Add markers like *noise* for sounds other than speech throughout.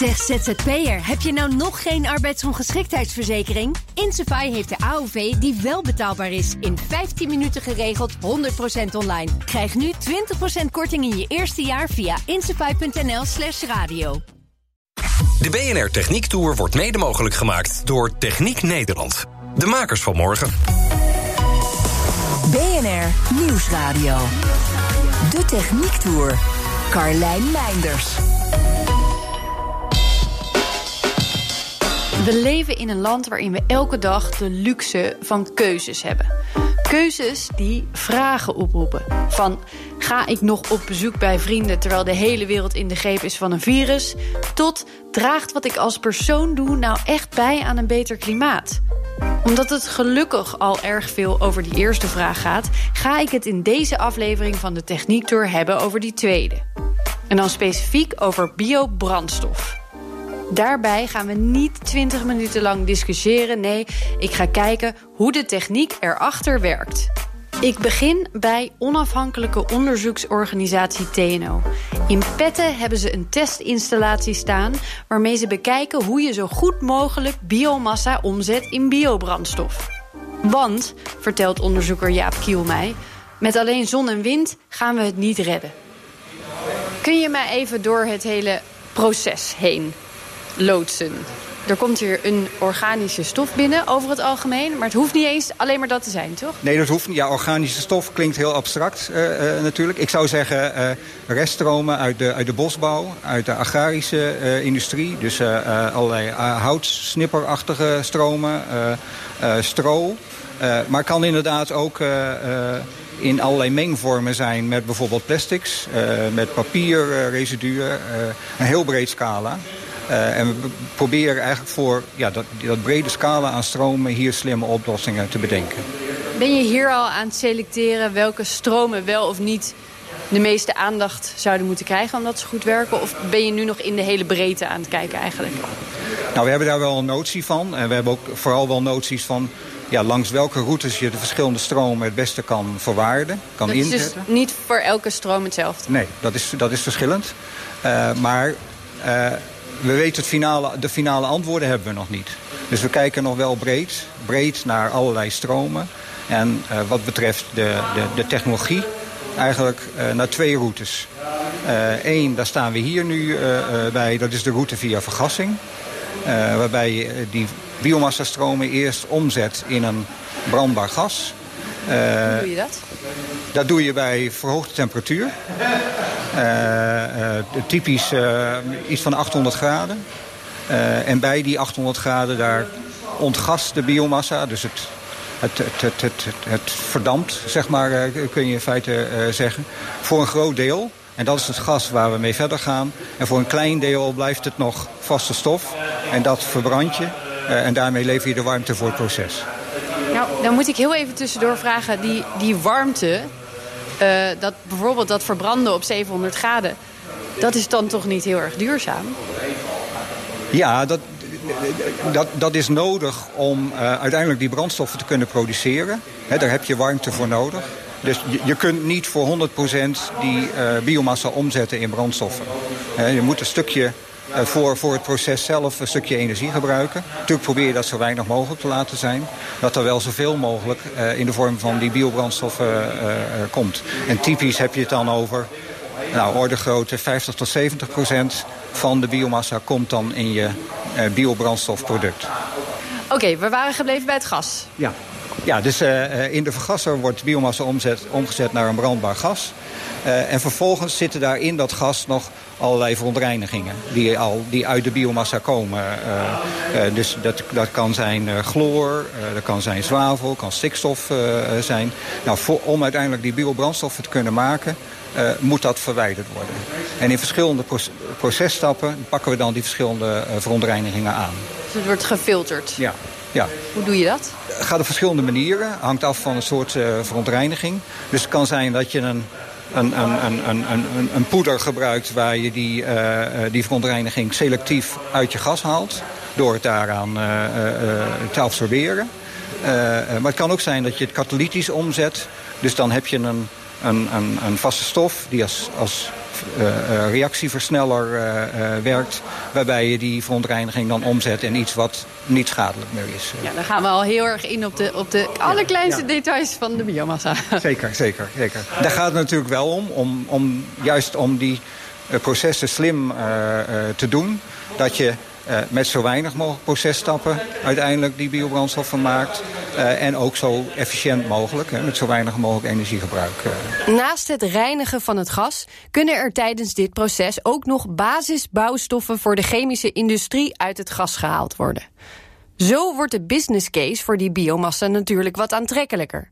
Zeg ZZP'er, heb je nou nog geen arbeidsongeschiktheidsverzekering? Insafai heeft de AOV die wel betaalbaar is. In 15 minuten geregeld, 100% online. Krijg nu 20% korting in je eerste jaar via insafai.nl slash radio. De BNR Techniek Tour wordt mede mogelijk gemaakt door Techniek Nederland. De makers van morgen. BNR Nieuwsradio. De Techniek Tour. Carlijn Meinders. We leven in een land waarin we elke dag de luxe van keuzes hebben. Keuzes die vragen oproepen. Van ga ik nog op bezoek bij vrienden terwijl de hele wereld in de greep is van een virus? Tot draagt wat ik als persoon doe nou echt bij aan een beter klimaat? Omdat het gelukkig al erg veel over die eerste vraag gaat, ga ik het in deze aflevering van de Techniek Tour hebben over die tweede. En dan specifiek over biobrandstof. Daarbij gaan we niet 20 minuten lang discussiëren. Nee, ik ga kijken hoe de techniek erachter werkt. Ik begin bij onafhankelijke onderzoeksorganisatie TNO. In Petten hebben ze een testinstallatie staan waarmee ze bekijken hoe je zo goed mogelijk biomassa omzet in biobrandstof. Want, vertelt onderzoeker Jaap Kiel mij, met alleen zon en wind gaan we het niet redden. Kun je mij even door het hele proces heen loodsen. Er komt hier een organische stof binnen over het algemeen. Maar het hoeft niet eens alleen maar dat te zijn, toch? Nee, dat hoeft niet. Ja, organische stof klinkt heel abstract uh, uh, natuurlijk. Ik zou zeggen uh, reststromen uit de, uit de bosbouw, uit de agrarische industrie. Dus allerlei houtsnipperachtige stromen, stro. maar kan inderdaad ook in allerlei mengvormen zijn met bijvoorbeeld plastics, met papierresiduen. een heel breed scala. Uh, en we proberen eigenlijk voor ja, dat, dat brede scala aan stromen hier slimme oplossingen te bedenken. Ben je hier al aan het selecteren welke stromen wel of niet de meeste aandacht zouden moeten krijgen omdat ze goed werken? Of ben je nu nog in de hele breedte aan het kijken eigenlijk? Nou, we hebben daar wel een notie van. En we hebben ook vooral wel noties van ja, langs welke routes je de verschillende stromen het beste kan verwaarden, kan dat inzetten. is dus niet voor elke stroom hetzelfde? Nee, dat is, dat is verschillend. Uh, maar... Uh, we weten het finale, de finale antwoorden hebben we nog niet. Dus we kijken nog wel breed, breed naar allerlei stromen. En uh, wat betreft de, de, de technologie, eigenlijk uh, naar twee routes. Eén, uh, daar staan we hier nu bij, dat is de route via vergassing. waarbij je die biomassastromen eerst omzet in een brandbaar gas. Hoe doe je dat? Dat doe je bij verhoogde temperatuur. Uh, uh, typisch iets van 800 graden. en bij die 800 graden daar ontgast de biomassa. Dus het, het, het, het, het, het verdampt, zeg maar, kun je in feite zeggen. Voor een groot deel. En dat is het gas waar we mee verder gaan. En voor een klein deel blijft het nog vaste stof. En dat verbrand je. en daarmee lever je de warmte voor het proces. Nou, dan moet ik heel even tussendoor vragen. Die, die warmte, uh, dat, bijvoorbeeld dat verbranden op 700 graden... dat is dan toch niet heel erg duurzaam? Ja, dat, dat, dat is nodig om uh, uiteindelijk die brandstoffen te kunnen produceren. Daar heb je warmte voor nodig. Dus je, kunt niet voor 100% die uh, biomassa omzetten in brandstoffen. Je moet een stukje voor, voor het proces zelf een stukje energie gebruiken. Natuurlijk probeer je dat zo weinig mogelijk te laten zijn. Dat er wel zoveel mogelijk uh, in de vorm van die biobrandstoffen uh, komt. En typisch heb je het dan over nou, orde grootte 50 tot 70 procent van de biomassa komt dan in je biobrandstofproduct. Oké, okay, we waren gebleven bij het gas. Ja. Ja, dus uh, in de vergasser wordt biomassa omzet, omgezet naar een brandbaar gas. Uh, en vervolgens zitten daar in dat gas nog allerlei verontreinigingen die, al, die uit de biomassa komen. Uh, uh, dus dat, dat kan zijn uh, chloor, dat kan zijn zwavel, kan stikstof zijn. Nou, voor, om uiteindelijk die biobrandstoffen te kunnen maken... moet dat verwijderd worden. En in verschillende proces, processtappen pakken we dan die verschillende verontreinigingen aan. Dus het wordt gefilterd? Ja. Ja. Hoe doe je dat? Het gaat op verschillende manieren. Hangt af van een soort uh, verontreiniging. Dus het kan zijn dat je een, een, een, een, een, een poeder gebruikt... waar je die, uh, die verontreiniging selectief uit je gas haalt. Door het daaraan uh, te absorberen. maar het kan ook zijn dat je het katalytisch omzet. Dus dan heb je een, een, een, een vaste stof die als, als reactieversneller werkt. Waarbij je die verontreiniging dan omzet in iets wat niet schadelijk meer is. Ja, dan gaan we al heel erg in op de, op de allerkleinste details van de biomassa. *laughs* Zeker, zeker, zeker. Daar gaat het natuurlijk wel om, om, om juist om die processen slim te doen. Dat je uh, met zo weinig mogelijk processtappen uiteindelijk die biobrandstoffen maakt. Uh, en ook zo efficiënt mogelijk, hè, met zo weinig mogelijk energiegebruik. Uh. Naast het reinigen van het gas kunnen er tijdens dit proces ook nog basisbouwstoffen voor de chemische industrie uit het gas gehaald worden. Zo wordt de business case voor die biomassa natuurlijk wat aantrekkelijker.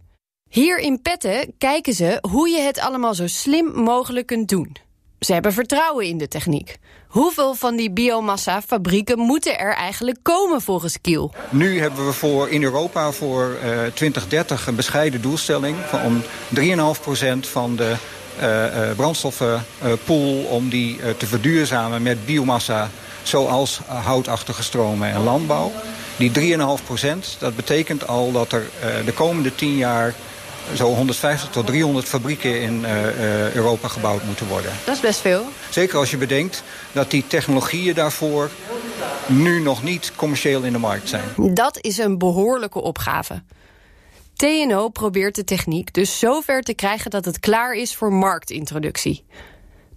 Hier in Petten kijken ze hoe je het allemaal zo slim mogelijk kunt doen. Ze hebben vertrouwen in de techniek. Hoeveel van die biomassa-fabrieken moeten er eigenlijk komen volgens Kiel? Nu hebben we voor in Europa voor uh, 2030 een bescheiden doelstelling... van om 3,5% van de uh, uh, brandstoffenpool... om die te verduurzamen met biomassa zoals houtachtige stromen en landbouw. Die 3,5% dat betekent al dat er de komende 10 jaar zo 150 tot 300 fabrieken in uh, Europa gebouwd moeten worden. Dat is best veel. Zeker als je bedenkt dat die technologieën daarvoor nu nog niet commercieel in de markt zijn. Dat is een behoorlijke opgave. TNO probeert de techniek dus zover te krijgen dat het klaar is voor marktintroductie.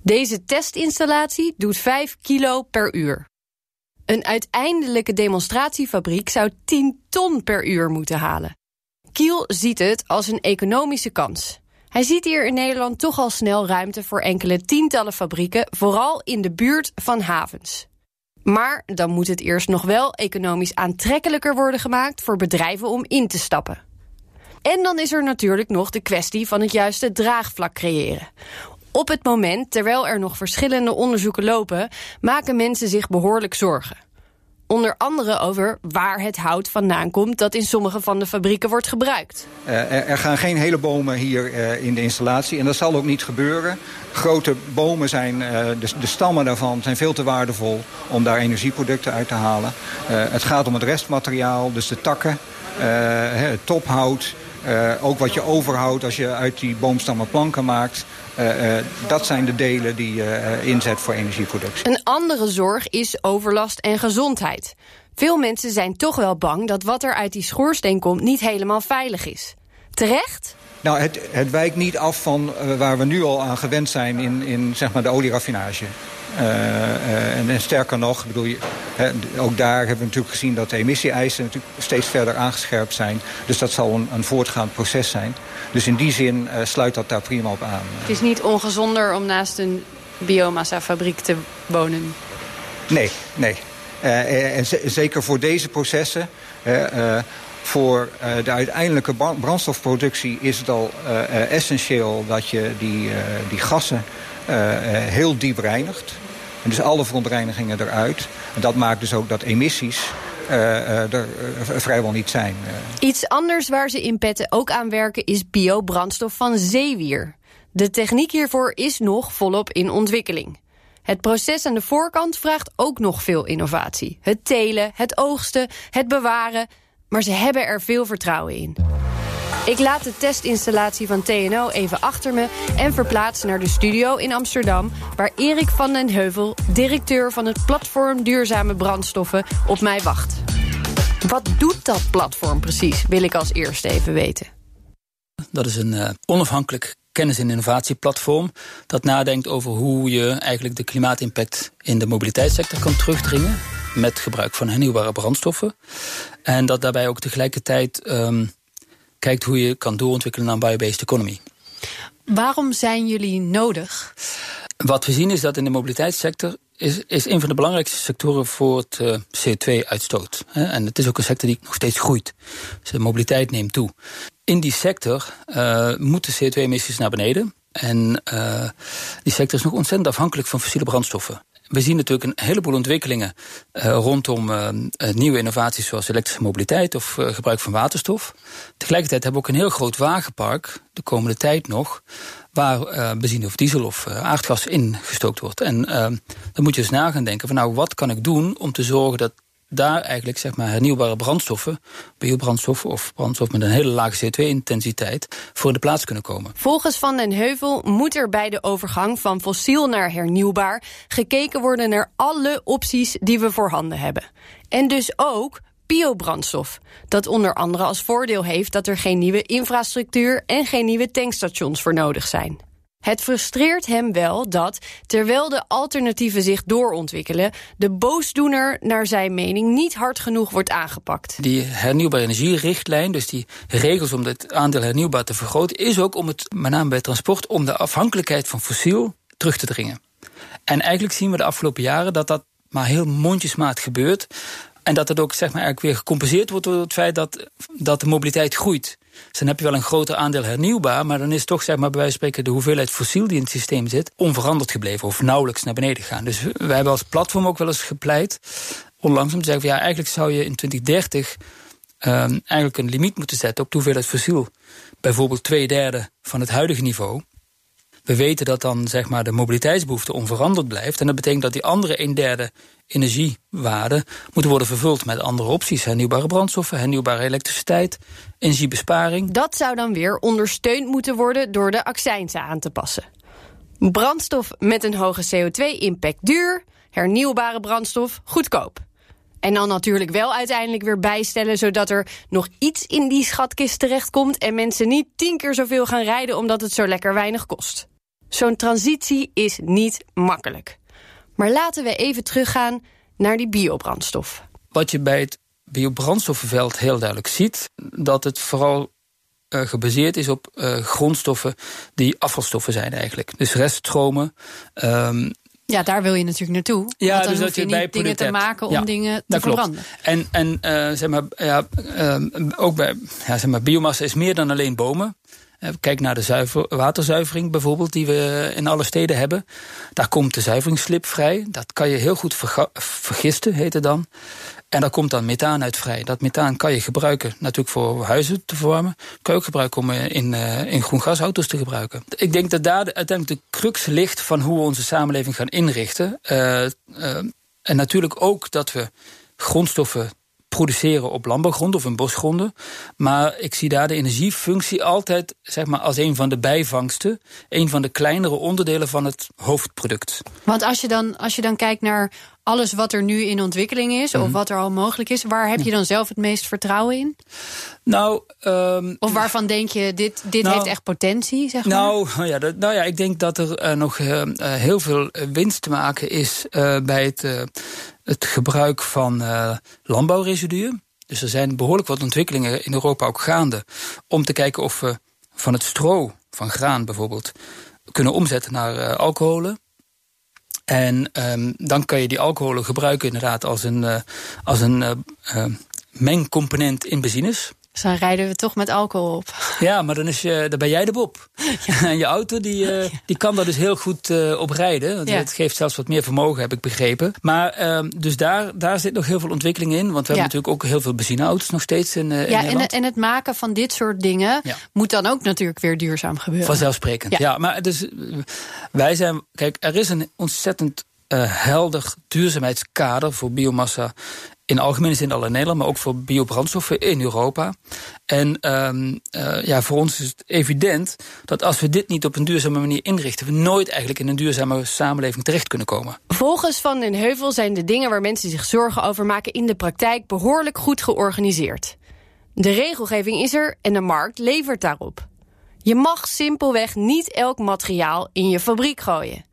Deze testinstallatie doet 5 kilo per uur. Een uiteindelijke demonstratiefabriek zou 10 ton per uur moeten halen. Kiel ziet het als een economische kans. Hij ziet hier in Nederland toch al snel ruimte voor enkele tientallen fabrieken, vooral in de buurt van havens. Maar dan moet het eerst nog wel economisch aantrekkelijker worden gemaakt voor bedrijven om in te stappen. En dan is er natuurlijk nog de kwestie van het juiste draagvlak creëren. Op het moment, terwijl er nog verschillende onderzoeken lopen, maken mensen zich behoorlijk zorgen. Onder andere over waar het hout vandaan komt dat in sommige van de fabrieken wordt gebruikt. Uh, er, gaan geen hele bomen hier uh, in de installatie en dat zal ook niet gebeuren. Grote bomen zijn, uh, de, de, stammen daarvan zijn veel te waardevol om daar energieproducten uit te halen. het gaat om het restmateriaal, dus de takken, het tophout, uh, ook wat je overhoudt als je uit die boomstammen planken maakt. Uh, uh, dat zijn de delen die je inzet voor energieproductie. Een andere zorg is overlast en gezondheid. Veel mensen zijn toch wel bang dat wat er uit die schoorsteen komt niet helemaal veilig is. Terecht? Nou, het, het wijkt niet af van waar we nu al aan gewend zijn in, in zeg maar de olieraffinage. En, en, sterker nog, bedoel je, he, ook daar hebben we natuurlijk gezien dat de emissie-eisen natuurlijk steeds verder aangescherpt zijn. Dus dat zal een, een voortgaand proces zijn. Dus in die zin uh, sluit dat daar prima op aan. Het is niet ongezonder om naast een biomassa-fabriek te wonen? Nee, nee. en zeker voor deze processen... voor de uiteindelijke brandstofproductie is het al essentieel dat je die, die gassen heel diep reinigt. En dus alle verontreinigingen eruit. Dat maakt dus ook dat emissies uh, er uh, vrijwel niet zijn. Iets anders waar ze in Petten ook aan werken is biobrandstof van zeewier. De techniek hiervoor is nog volop in ontwikkeling. Het proces aan de voorkant vraagt ook nog veel innovatie. Het telen, het oogsten, het bewaren. Maar ze hebben er veel vertrouwen in. Ik laat de testinstallatie van TNO even achter me... en verplaats naar de studio in Amsterdam... waar Erik van den Heuvel, directeur van het platform Duurzame Brandstoffen... op mij wacht. Wat doet dat platform precies, wil ik als eerste even weten. Dat is een uh, onafhankelijk kennis- en innovatieplatform... dat nadenkt over hoe je eigenlijk de klimaatimpact... in de mobiliteitssector kan terugdringen met gebruik van hernieuwbare brandstoffen. En dat daarbij ook tegelijkertijd... Um, kijkt hoe je kan doorontwikkelen naar een biobased economy. Waarom zijn jullie nodig? Wat we zien is dat in de mobiliteitssector is, is een van de belangrijkste sectoren voor het uh, CO2-uitstoot. En het is ook een sector die nog steeds groeit. Dus de mobiliteit neemt toe. In die sector uh, moeten CO2-emissies naar beneden. En uh, die sector is nog ontzettend afhankelijk van fossiele brandstoffen we zien natuurlijk een heleboel ontwikkelingen uh, rondom uh, nieuwe innovaties zoals elektrische mobiliteit of gebruik van waterstof. Tegelijkertijd hebben we ook een heel groot wagenpark, de komende tijd nog, waar benzine of diesel of aardgas in gestookt wordt. En dan moet je eens na gaan denken van nou, wat kan ik doen om te zorgen dat daar eigenlijk zeg maar, hernieuwbare brandstoffen, biobrandstoffen of brandstof met een hele lage CO2-intensiteit, voor in de plaats kunnen komen. Volgens Van den Heuvel moet er bij de overgang van fossiel naar hernieuwbaar gekeken worden naar alle opties die we voorhanden hebben. En dus ook biobrandstof. Dat onder andere als voordeel heeft dat er geen nieuwe infrastructuur en geen nieuwe tankstations voor nodig zijn. Het frustreert hem wel dat, terwijl de alternatieven zich doorontwikkelen, de boosdoener naar zijn mening niet hard genoeg wordt aangepakt. Die hernieuwbare energierichtlijn, dus die regels om het aandeel hernieuwbaar te vergroten, is ook om het, met name bij transport, om de afhankelijkheid van fossiel terug te dringen. En eigenlijk zien we de afgelopen jaren dat dat maar heel mondjesmaat gebeurt. En dat het ook zeg maar, eigenlijk weer gecompenseerd wordt door het feit dat, dat de mobiliteit groeit. Dus dan heb je wel een groter aandeel hernieuwbaar, maar dan is toch zeg maar, bij wijze van spreken de hoeveelheid fossiel die in het systeem zit onveranderd gebleven of nauwelijks naar beneden gegaan. Dus wij hebben als platform ook wel eens gepleit, onlangs om te zeggen: van, ja, eigenlijk zou je in 2030 um, eigenlijk een limiet moeten zetten op de hoeveelheid fossiel. Bijvoorbeeld twee derde van het huidige niveau. We weten dat dan zeg maar, de mobiliteitsbehoefte onveranderd blijft. En dat betekent dat die andere een derde energiewaarden moeten worden vervuld met andere opties. Hernieuwbare brandstoffen, hernieuwbare elektriciteit, energiebesparing. Dat zou dan weer ondersteund moeten worden door de accijnsen aan te passen. Brandstof met een hoge CO2-impact duur, hernieuwbare brandstof goedkoop. En dan natuurlijk wel uiteindelijk weer bijstellen, zodat er nog iets in die schatkist terechtkomt en mensen niet tien keer zoveel gaan rijden omdat het zo lekker weinig kost. Zo'n transitie is niet makkelijk. Maar laten we even teruggaan naar die biobrandstof. Wat je bij het biobrandstoffenveld heel duidelijk ziet, dat het vooral uh, gebaseerd is op uh, grondstoffen die afvalstoffen zijn eigenlijk. Dus reststromen. Um, ja, daar wil je natuurlijk naartoe. Ja, want dan dus hoef je, niet dingen te maken om dingen te verbranden. En, en uh, zeg maar, ja, ook bij ja, zeg maar, biomassa is meer dan alleen bomen. Eh, kijk naar de zuiver, waterzuivering bijvoorbeeld, die we in alle steden hebben. Daar komt de zuiveringsslip vrij. Dat kan je heel goed vergisten, heet het dan. En daar komt dan methaan uit vrij. Dat methaan kan je gebruiken natuurlijk voor huizen te verwarmen. Kan je ook gebruiken om eh, in, uh, in groen gasauto's te gebruiken. Ik denk dat daar uiteindelijk de crux ligt van hoe we onze samenleving gaan inrichten. En natuurlijk ook dat we grondstoffen produceren op landbouwgronden of in bosgronden. Maar ik zie daar de energiefunctie altijd zeg maar, als een van de bijvangsten. Een van de kleinere onderdelen van het hoofdproduct. Want als je dan, als je dan kijkt naar alles wat er nu in ontwikkeling is, of mhm. wat er al mogelijk is, waar heb je dan zelf het meest vertrouwen in? Nou, um, of waarvan denk je, dit, dit nou, heeft echt potentie? Zeg maar? nou, nou, *laughs* ja, dat, nou ja, ik denk dat er uh, nog uh, heel veel winst te maken is uh, bij het het gebruik van uh, landbouwresiduen. Dus er zijn behoorlijk wat ontwikkelingen in Europa ook gaande. Om te kijken of we van het stro van graan bijvoorbeeld kunnen omzetten naar uh, alcoholen. En um, dan kan je die alcoholen gebruiken inderdaad als een, uh, als een mengcomponent in benzines. Dus dan rijden we toch met alcohol op. Ja, maar dan, is je, dan ben jij de Bob. *laughs* En je auto die, uh, die kan daar dus heel goed uh, op rijden. Want Het geeft zelfs wat meer vermogen, heb ik begrepen. Maar uh, dus daar, daar zit nog heel veel ontwikkeling in. Want we hebben natuurlijk ook heel veel benzineauto's nog steeds in, uh, ja, in en, en, het maken van dit soort dingen moet dan ook natuurlijk weer duurzaam gebeuren. Vanzelfsprekend, ja. maar dus, wij zijn... Kijk, er is een ontzettend helder duurzaamheidskader voor biomassa in algemene zin al in Nederland, maar ook voor biobrandstoffen in Europa. En um, uh, ja, voor ons is het evident dat als we dit niet op een duurzame manier inrichten, we nooit eigenlijk in een duurzame samenleving terecht kunnen komen. Volgens Van den Heuvel zijn de dingen waar mensen zich zorgen over maken in de praktijk behoorlijk goed georganiseerd. De regelgeving is er en de markt levert daarop. Je mag simpelweg niet elk materiaal in je fabriek gooien.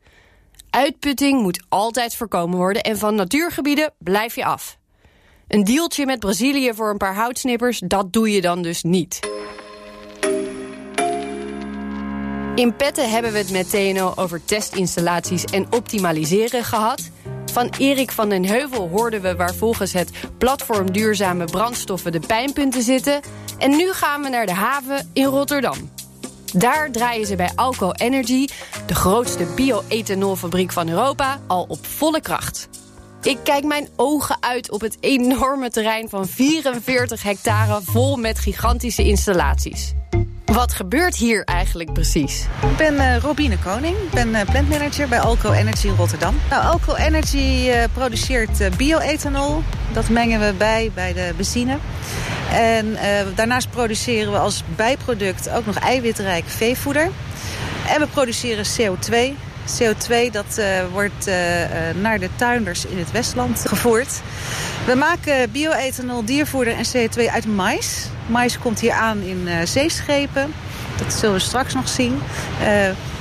Uitputting moet altijd voorkomen worden en van natuurgebieden blijf je af. Een dealtje met Brazilië voor een paar houtsnippers, dat doe je dan dus niet. In Petten hebben we het met TNO over testinstallaties en optimaliseren gehad. Van Erik van den Heuvel hoorden we waar volgens het platform Duurzame Brandstoffen de pijnpunten zitten. En nu gaan we naar de haven in Rotterdam. Daar draaien ze bij Alco Energy, de grootste bio-ethanolfabriek van Europa, al op volle kracht. Ik kijk mijn ogen uit op het enorme terrein van 44 hectare vol met gigantische installaties. Wat gebeurt hier eigenlijk precies? Ik ben uh, Robine Koning, ik ben uh, plantmanager bij Alco Energy Rotterdam. Nou, Alco Energy uh, produceert bioethanol. Dat mengen we bij bij de benzine. En daarnaast produceren we als bijproduct ook nog eiwitrijk veevoeder. En we produceren CO2. CO2 dat wordt naar de tuinders in het Westland gevoerd. We maken bioethanol, diervoeder en CO2 uit mais. Mais komt hier aan in zeeschepen. Dat zullen we straks nog zien.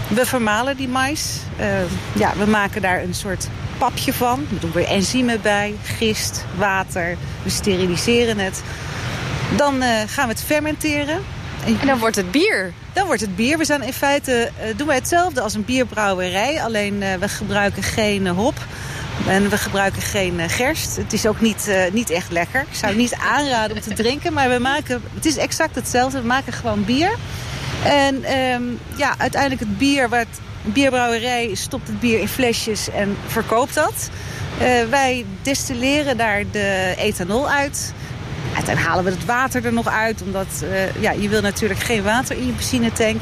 We vermalen die mais. Uh, ja, we maken daar een soort papje van. We doen weer enzymen bij, gist, water. We steriliseren het. Dan gaan we het fermenteren. En dan wordt het bier. Dan wordt het bier. We zijn in feite doen wij hetzelfde als een bierbrouwerij. Alleen we gebruiken geen hop. En we gebruiken geen eh, gerst. Het is ook niet, uh, niet echt lekker. Ik zou het niet *laughs* aanraden om te drinken. Maar we maken, het is exact hetzelfde. We maken gewoon bier. En um, ja, uiteindelijk het bier, wat bierbrouwerij stopt het bier in flesjes en verkoopt dat. Uh, wij destilleren daar de ethanol uit. Uiteindelijk halen we het water er nog uit. Omdat uh, ja, je wil natuurlijk geen water in je benzinetank.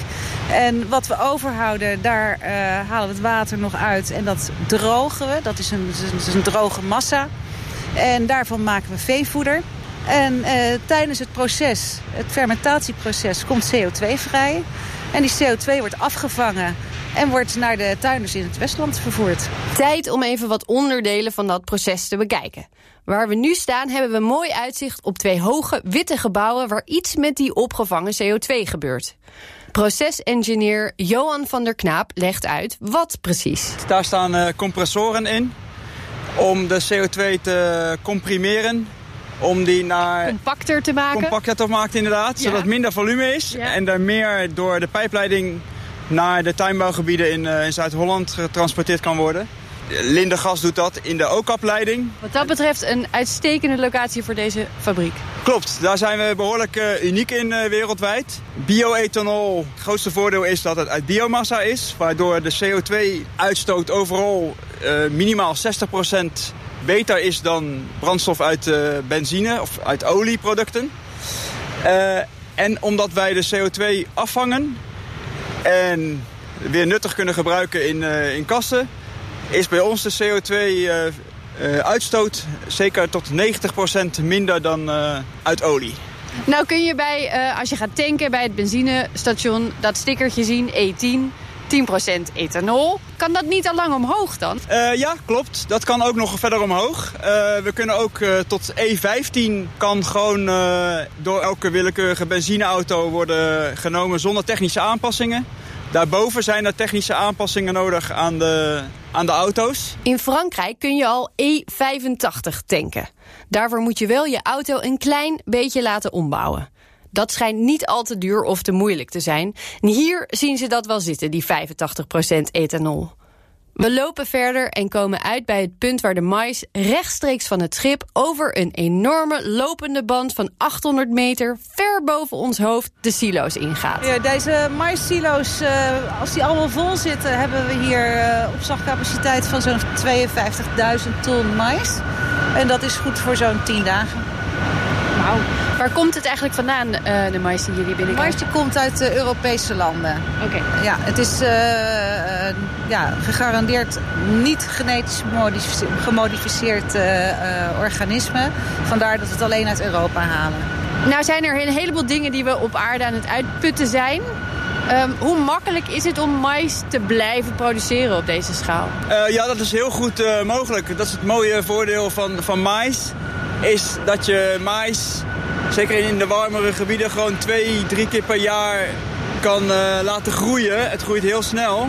En wat we overhouden, daar uh, halen we het water nog uit. En dat drogen we. Dat is een, is een droge massa. En daarvan maken we veevoeder. En uh, tijdens het proces, het fermentatieproces, komt CO2 vrij. En die CO2 wordt afgevangen en wordt naar de tuinders in het Westland vervoerd. Tijd om even wat onderdelen van dat proces te bekijken. Waar we nu staan hebben we mooi uitzicht op twee hoge witte gebouwen... waar iets met die opgevangen CO2 gebeurt. Procesengineer Johan van der Knaap legt uit wat precies. Daar staan uh, compressoren in om de CO2 te comprimeren om die naar... Compacter te maken? Compacter te maken, inderdaad. Zodat minder volume is. En er meer door de pijpleiding naar de tuinbouwgebieden in, uh, in Zuid-Holland getransporteerd kan worden. Lindegas doet dat in de OCAP-leiding. Wat dat betreft een uitstekende locatie voor deze fabriek. Klopt, daar zijn we behoorlijk uh, uniek in uh, wereldwijd. Bioethanol, het grootste voordeel is dat het uit biomassa is... waardoor de CO2-uitstoot overal minimaal 60% beter is dan brandstof uit benzine of uit olieproducten. en omdat wij de CO2 afvangen en weer nuttig kunnen gebruiken in, in kassen is bij ons de CO2-uitstoot uh, uh, zeker tot 90% minder dan uit olie. Nou kun je bij, als je gaat tanken bij het benzinestation dat stickertje zien, E10... 10% ethanol. Kan dat niet al lang omhoog dan? Uh, ja, klopt. Dat kan ook nog verder omhoog. Uh, we kunnen ook uh, tot E15 kan gewoon door elke willekeurige benzineauto worden genomen zonder technische aanpassingen. Daarboven zijn er technische aanpassingen nodig aan de, aan de auto's. In Frankrijk kun je al E85 tanken. Daarvoor moet je wel je auto een klein beetje laten ombouwen. Dat schijnt niet al te duur of te moeilijk te zijn. En hier zien ze dat wel zitten, die 85% ethanol. We lopen verder en komen uit bij het punt waar de mais rechtstreeks van het schip over een enorme lopende band van 800 meter ver boven ons hoofd de silo's ingaat. Ja, deze mais-silo's, uh, als die allemaal vol zitten, hebben we hier uh, opslagcapaciteit van zo'n 52.000 ton mais. En dat is goed voor zo'n 10 dagen. Wauw. Waar komt het eigenlijk vandaan, uh, de mais die jullie binnenkrijgen? De mais komt uit de Europese landen. Oké. Okay. Ja, het is uh, ja, gegarandeerd niet genetisch gemodificeerd uh, organisme. Vandaar dat we het alleen uit Europa halen. Nou zijn er een heleboel dingen die we op aarde aan het uitputten zijn. Um, hoe makkelijk is het om mais te blijven produceren op deze schaal? Uh, ja, dat is heel goed uh, mogelijk. Dat is het mooie voordeel van, van mais. Is dat je mais, zeker in de warmere gebieden, gewoon twee, drie keer per jaar kan uh, laten groeien. Het groeit heel snel.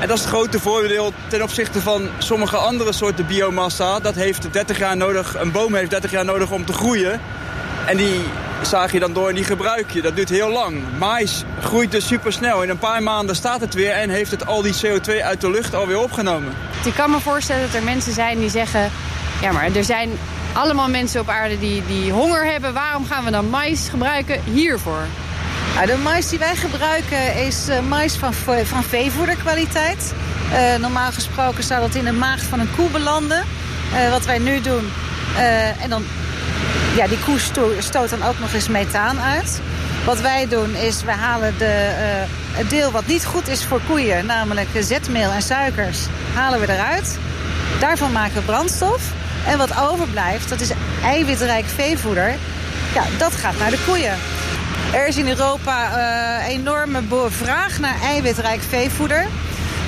En dat is het grote voordeel ten opzichte van sommige andere soorten biomassa. Dat heeft 30 jaar nodig, een boom heeft 30 jaar nodig om te groeien. En die zaag je dan door en die gebruik je. Dat duurt heel lang. Mais groeit dus supersnel. In een paar maanden staat het weer en heeft het al die CO2 uit de lucht alweer opgenomen. Ik kan me voorstellen dat er mensen zijn die zeggen... ja, maar er zijn allemaal mensen op aarde die, die honger hebben. Waarom gaan we dan mais gebruiken hiervoor? De mais die wij gebruiken is uh, mais van, van veevoederkwaliteit. Uh, normaal gesproken zou dat in de maag van een koe belanden. Uh, wat wij nu doen. en dan, ja, die koe sto stoot dan ook nog eens methaan uit. Wat wij doen is, we halen de, het deel wat niet goed is voor koeien, namelijk zetmeel en suikers, halen we eruit. Daarvan maken we brandstof. En wat overblijft, dat is eiwitrijk veevoeder. Ja, dat gaat naar de koeien. Er is in Europa uh, enorme vraag naar eiwitrijk veevoeder.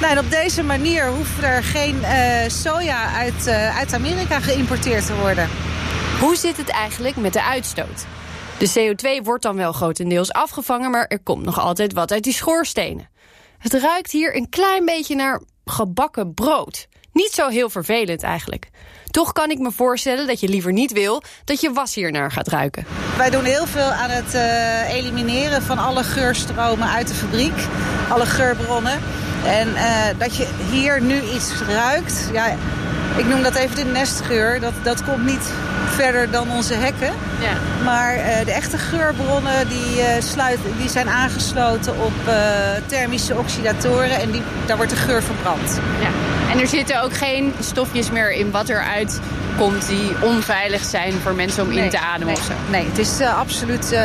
Nou, en op deze manier hoeft er geen uh, soja uit, uh, uit Amerika geïmporteerd te worden. Hoe zit het eigenlijk met de uitstoot? De CO2 wordt dan wel grotendeels afgevangen, maar er komt nog altijd wat uit die schoorstenen. Het ruikt hier een klein beetje naar gebakken brood. Niet zo heel vervelend eigenlijk. Toch kan ik me voorstellen dat je liever niet wil dat je was hier naar gaat ruiken. Wij doen heel veel aan het uh, elimineren van alle geurstromen uit de fabriek. Alle geurbronnen. En uh, dat je hier nu iets ruikt, ja, ik noem dat even de nestgeur. Dat, dat komt niet verder dan onze hekken. Ja. Maar uh, de echte geurbronnen die, uh, sluiten, die zijn aangesloten op uh, thermische oxidatoren. En die, daar wordt de geur verbrand. Ja. En er zitten ook geen stofjes meer in wat eruit komt die onveilig zijn voor mensen om nee, in te ademen nee, of zo? Nee, het is absoluut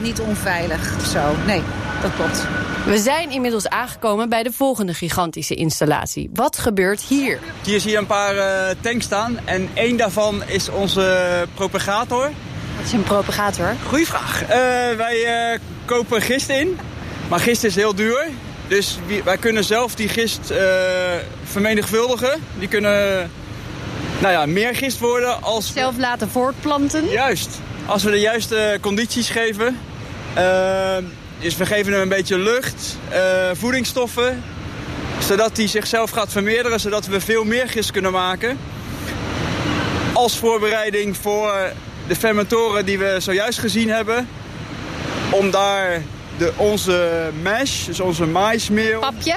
niet onveilig of zo. Nee, dat klopt. We zijn inmiddels aangekomen bij de volgende gigantische installatie. Wat gebeurt hier? Hier zie je een paar uh, tanks staan. En één daarvan is onze propagator. Wat is een propagator? Goeie vraag. Uh, wij uh, kopen gist in. Maar gist is heel duur. Dus wij kunnen zelf die gist vermenigvuldigen. Die kunnen nou ja, meer gist worden als... Zelf laten voortplanten? Juist. Als we de juiste condities geven... Dus we geven hem een beetje lucht, uh, voedingsstoffen, zodat hij zichzelf gaat vermeerderen, zodat we veel meer gist kunnen maken. Als voorbereiding voor de fermentoren die we zojuist gezien hebben. Om daar de, onze mash, dus onze maismeel... Papje?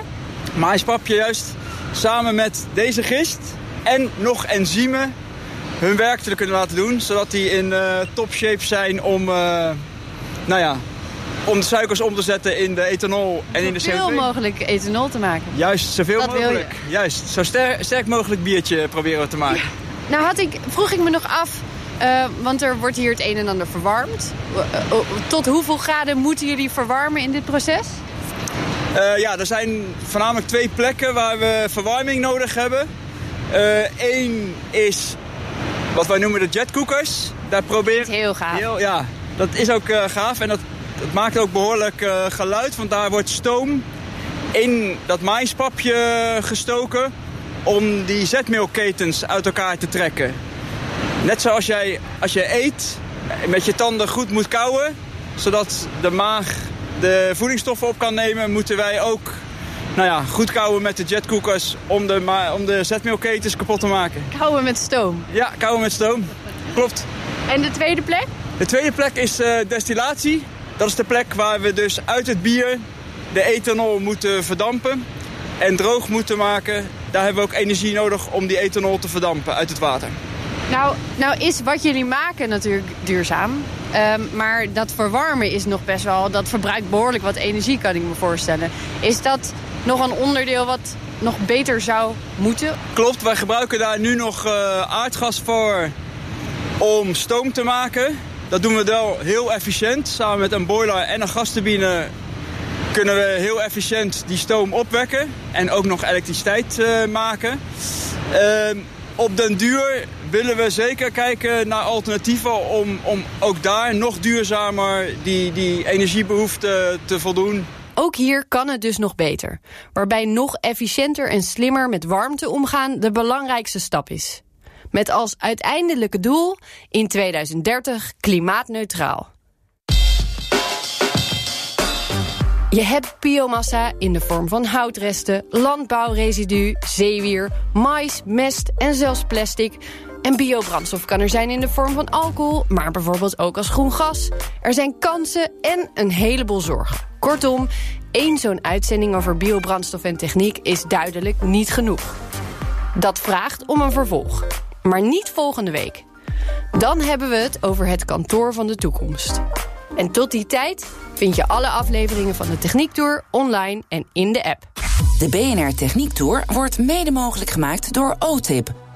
Juist, samen met deze gist en nog enzymen hun werk te kunnen laten doen. Zodat die in uh, top shape zijn om, uh, nou ja, om de suikers om te zetten in de ethanol en in de CO2. Zoveel mogelijk ethanol te maken. Juist, zoveel dat mogelijk. Juist, zo sterk, sterk, mogelijk biertje proberen we te maken. Ja. Nou had ik, vroeg ik me nog af, uh, want er wordt hier het een en ander verwarmd. Uh, tot hoeveel graden moeten jullie verwarmen in dit proces? Ja, er zijn voornamelijk twee plekken waar we verwarming nodig hebben. Eén is wat wij noemen de jetcookers. Daar proberen... Heel gaaf. Heel, ja, dat is ook gaaf en dat het maakt ook behoorlijk uh, geluid, want daar wordt stoom in dat maispapje gestoken om die zetmeelketens uit elkaar te trekken. Net zoals jij als je eet met je tanden goed moet kauwen, zodat de maag de voedingsstoffen op kan nemen, moeten wij ook nou ja, goed kauwen met de jetcookers om de, om de zetmeelketens kapot te maken. Kauwen met stoom? Ja, kauwen met stoom. Klopt. En de tweede plek? De tweede plek is uh, destillatie. Dat is de plek waar we dus uit het bier de ethanol moeten verdampen en droog moeten maken. Daar hebben we ook energie nodig om die ethanol te verdampen uit het water. Nou, nou is wat jullie maken natuurlijk duurzaam. Um, maar dat verwarmen is nog best wel... dat verbruikt behoorlijk wat energie, kan ik me voorstellen. Is dat nog een onderdeel wat nog beter zou moeten? Klopt, wij gebruiken daar nu nog uh, aardgas voor om stoom te maken. Dat doen we wel heel efficiënt. Samen met een boiler en een gasturbine kunnen we heel efficiënt die stoom opwekken. En ook nog elektriciteit uh, maken. Uh, op den duur willen we zeker kijken naar alternatieven om, om ook daar nog duurzamer die, die energiebehoefte te voldoen. Ook hier kan het dus nog beter. Waarbij nog efficiënter en slimmer met warmte omgaan de belangrijkste stap is. Met als uiteindelijke doel in 2030 klimaatneutraal. Je hebt biomassa in de vorm van houtresten, landbouwresidu, zeewier, mais, mest en zelfs plastic. En biobrandstof kan er zijn in de vorm van alcohol, maar bijvoorbeeld ook als groen gas. Er zijn kansen en een heleboel zorgen. Kortom, één zo'n uitzending over biobrandstof en techniek is duidelijk niet genoeg. Dat vraagt om een vervolg maar niet volgende week. Dan hebben we het over het kantoor van de toekomst. En tot die tijd vind je alle afleveringen van de Techniek Tour online en in de app. De BNR Techniek Tour wordt mede mogelijk gemaakt door OTIP.